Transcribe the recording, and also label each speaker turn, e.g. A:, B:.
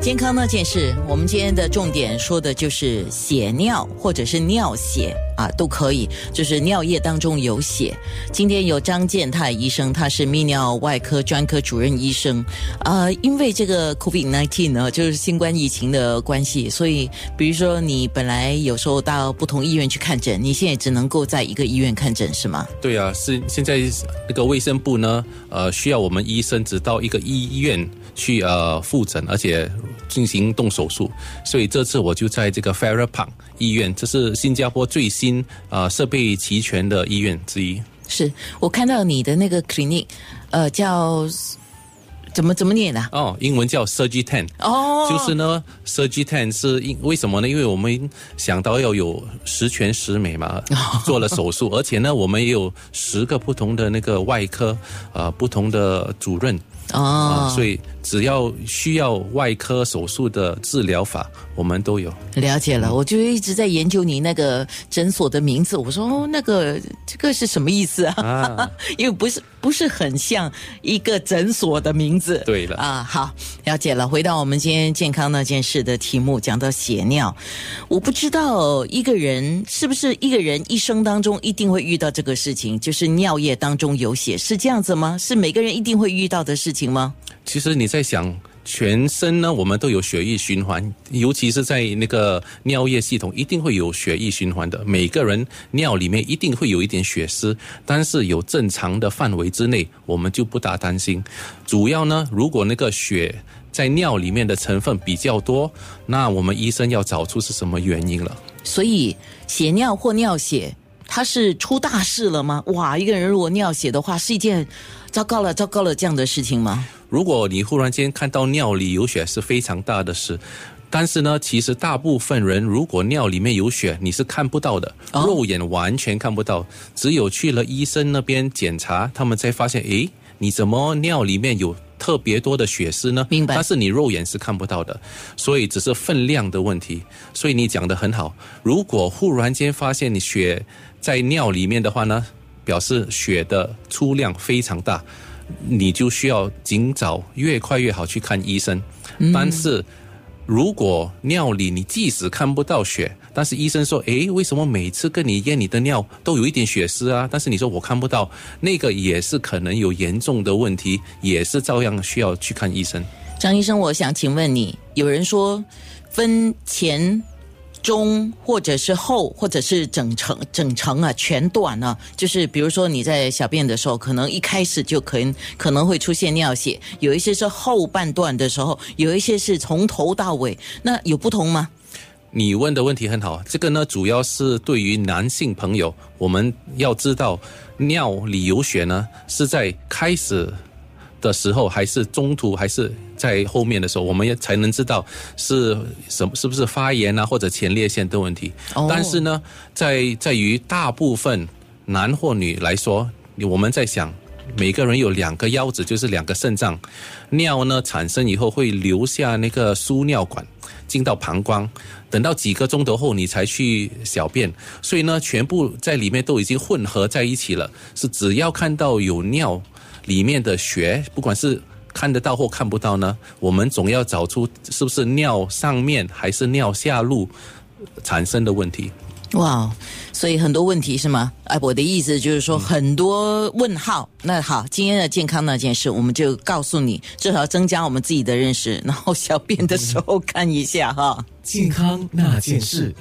A: 健康那件事，我们今天的重点说的就是血尿或者是尿血啊，都可以，就是尿液当中有血。今天有张建泰医生，他是泌尿外科专科主任医生。呃，因为这个 COVID-19 呢，就是新冠疫情的关系，所以比如说你本来有时候到不同医院去看诊，你现在只能够在一个医院看诊，是吗？
B: 对啊，是现在那个卫生部呢，呃，需要我们医生只到一个医院去呃复诊，而且。进行动手术，所以这次我就在这个 Farrer Park 医院，这是新加坡最新啊设备齐全的医院之一。
A: 是我看到你的那个 clinic，呃，叫怎么怎么念呢？
B: 哦，英文叫 Surgery Ten。
A: 哦，
B: 就是呢，Surgery Ten 是因为什么呢？因为我们想到要有十全十美嘛，做了手术，而且呢，我们也有十个不同的那个外科啊，不同的主任。
A: 哦，
B: 所以只要需要外科手术的治疗法，我们都有
A: 了解了。我就一直在研究你那个诊所的名字，我说哦，那个这个是什么意思啊？因为不是不是很像一个诊所的名字。
B: 对了
A: 啊，好了解了。回到我们今天健康那件事的题目，讲到血尿，我不知道一个人是不是一个人一生当中一定会遇到这个事情，就是尿液当中有血，是这样子吗？是每个人一定会遇到的事情。行吗？
B: 其实你在想，全身呢，我们都有血液循环，尤其是在那个尿液系统，一定会有血液循环的。每个人尿里面一定会有一点血丝，但是有正常的范围之内，我们就不大担心。主要呢，如果那个血在尿里面的成分比较多，那我们医生要找出是什么原因了。
A: 所以血尿或尿血。它是出大事了吗？哇，一个人如果尿血的话，是一件糟糕了、糟糕了这样的事情吗？
B: 如果你忽然间看到尿里有血，是非常大的事。但是呢，其实大部分人如果尿里面有血，你是看不到的，肉眼完全看不到。只有去了医生那边检查，他们才发现，诶，你怎么尿里面有？特别多的血丝呢，
A: 明白？
B: 但是你肉眼是看不到的，所以只是分量的问题。所以你讲的很好，如果忽然间发现你血在尿里面的话呢，表示血的出量非常大，你就需要尽早越快越好去看医生。但是。如果尿里你即使看不到血，但是医生说，诶，为什么每次跟你验你的尿都有一点血丝啊？但是你说我看不到，那个也是可能有严重的问题，也是照样需要去看医生。
A: 张医生，我想请问你，有人说分前。中或者是后或者是整程整程啊全段呢，就是比如说你在小便的时候，可能一开始就可能可能会出现尿血，有一些是后半段的时候，有一些是从头到尾，那有不同吗？
B: 你问的问题很好，这个呢主要是对于男性朋友，我们要知道尿里有血呢是在开始。的时候，还是中途，还是在后面的时候，我们也才能知道是什么，是不是发炎啊，或者前列腺的问题。但是呢，在在于大部分男或女来说，我们在想，每个人有两个腰子，就是两个肾脏，尿呢产生以后会留下那个输尿管进到膀胱，等到几个钟头后你才去小便，所以呢，全部在里面都已经混合在一起了。是只要看到有尿。里面的血，不管是看得到或看不到呢，我们总要找出是不是尿上面还是尿下路产生的问题。
A: 哇，所以很多问题是吗？哎，我的意思就是说很多问号。那好，今天的健康那件事，我们就告诉你，至少增加我们自己的认识，然后小便的时候看一下哈。
C: 健康那件事。